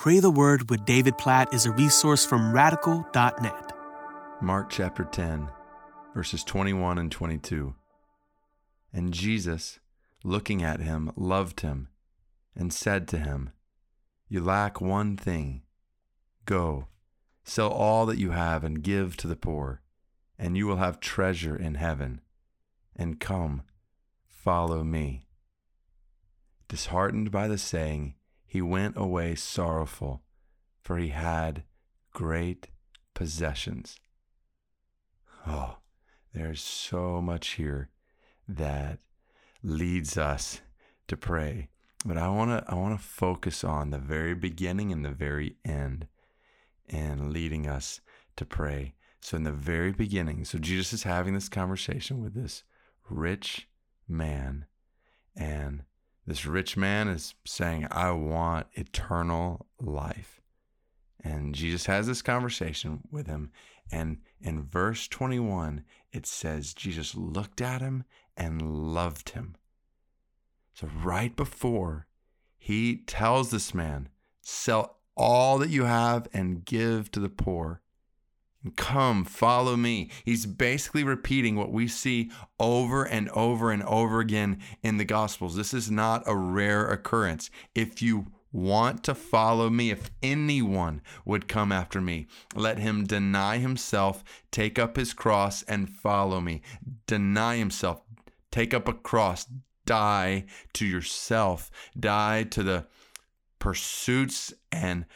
Pray the Word with David Platt is a resource from radical.net. Mark chapter 10, verses 21 and 22. And Jesus, looking at him, loved him and said to him, You lack one thing. Go, sell all that you have and give to the poor, and you will have treasure in heaven. And come, follow me. Disheartened by the saying, he went away sorrowful, for he had great possessions. Oh, there's so much here that leads us to pray. But I want to I want to focus on the very beginning and the very end and leading us to pray. So in the very beginning, so Jesus is having this conversation with this rich man and this rich man is saying, I want eternal life. And Jesus has this conversation with him. And in verse 21, it says, Jesus looked at him and loved him. So, right before he tells this man, sell all that you have and give to the poor, Come, follow me. He's basically repeating what we see over and over and over again in the Gospels. This is not a rare occurrence. If you want to follow me, if anyone would come after me, let him deny himself, take up his cross, and follow me. Deny himself, take up a cross, die to yourself, die to the pursuits and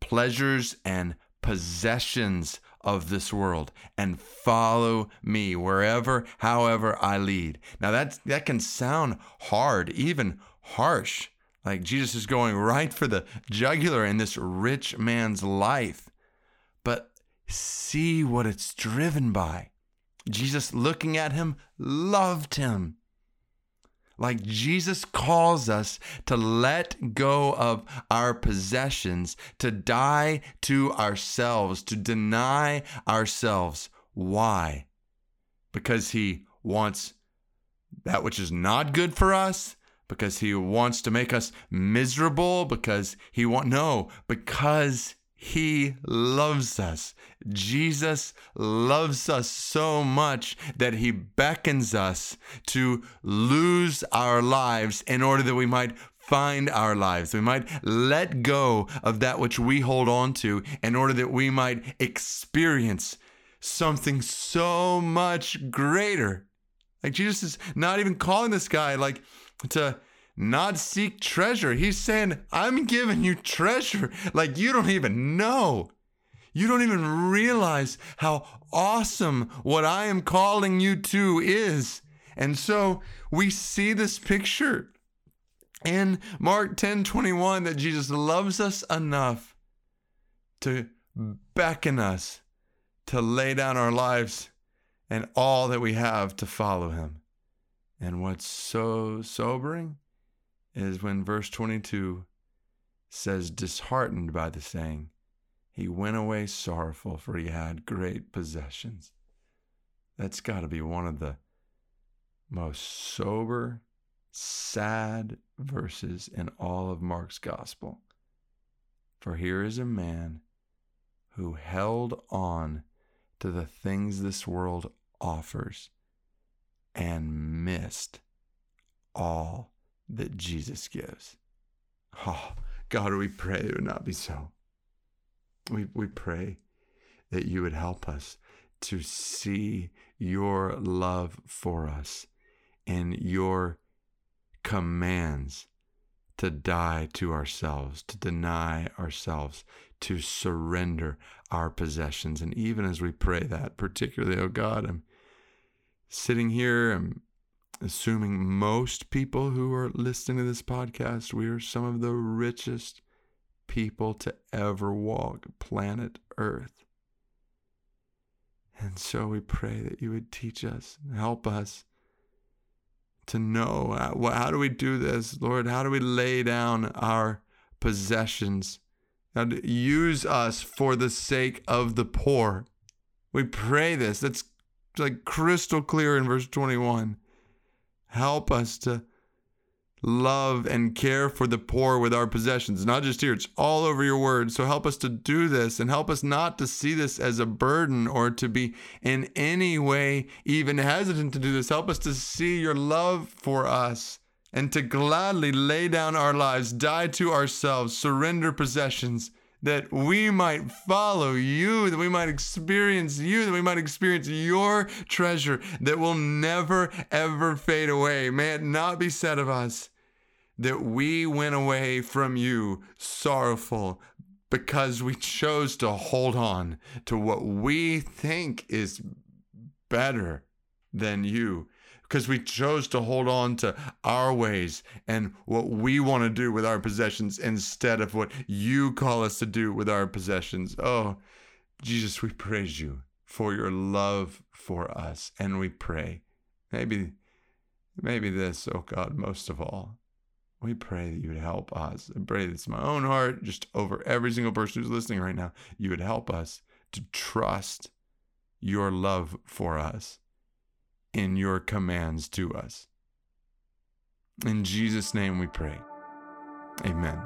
pleasures and possessions of this world and follow me wherever however I lead. Now that that can sound hard, even harsh. Like Jesus is going right for the jugular in this rich man's life. But see what it's driven by. Jesus looking at him loved him. Like Jesus calls us to let go of our possessions, to die to ourselves, to deny ourselves. Why? Because He wants that which is not good for us, because He wants to make us miserable, because He want no, because he loves us. Jesus loves us so much that he beckons us to lose our lives in order that we might find our lives. We might let go of that which we hold on to in order that we might experience something so much greater. Like Jesus is not even calling this guy like to not seek treasure. He's saying, I'm giving you treasure like you don't even know. You don't even realize how awesome what I am calling you to is. And so we see this picture in Mark 10 21 that Jesus loves us enough to beckon us to lay down our lives and all that we have to follow him. And what's so sobering is when verse 22 says, disheartened by the saying, he went away sorrowful, for he had great possessions. That's got to be one of the most sober, sad verses in all of Mark's gospel. For here is a man who held on to the things this world offers and missed all that Jesus gives. Oh, God, we pray it would not be so. We, we pray that you would help us to see your love for us and your commands to die to ourselves, to deny ourselves, to surrender our possessions. And even as we pray that, particularly, oh God, I'm sitting here, I'm assuming most people who are listening to this podcast, we are some of the richest people to ever walk planet Earth. And so we pray that you would teach us, help us to know uh, how, how do we do this, Lord? How do we lay down our possessions? and use us for the sake of the poor. We pray this. That's like crystal clear in verse 21. Help us to love and care for the poor with our possessions. Not just here, it's all over your word. So help us to do this and help us not to see this as a burden or to be in any way even hesitant to do this. Help us to see your love for us and to gladly lay down our lives, die to ourselves, surrender possessions that we might follow you, that we might experience you, that we might experience your treasure that will never, ever fade away. May it not be said of us that we went away from you sorrowful because we chose to hold on to what we think is better than you because we chose to hold on to our ways and what we want to do with our possessions instead of what you call us to do with our possessions. Oh, Jesus, we praise you for your love for us. And we pray, maybe, maybe this, oh God, most of all, we pray that you would help us. I pray that's my own heart, just over every single person who's listening right now. You would help us to trust your love for us in your commands to us. In Jesus' name we pray. Amen.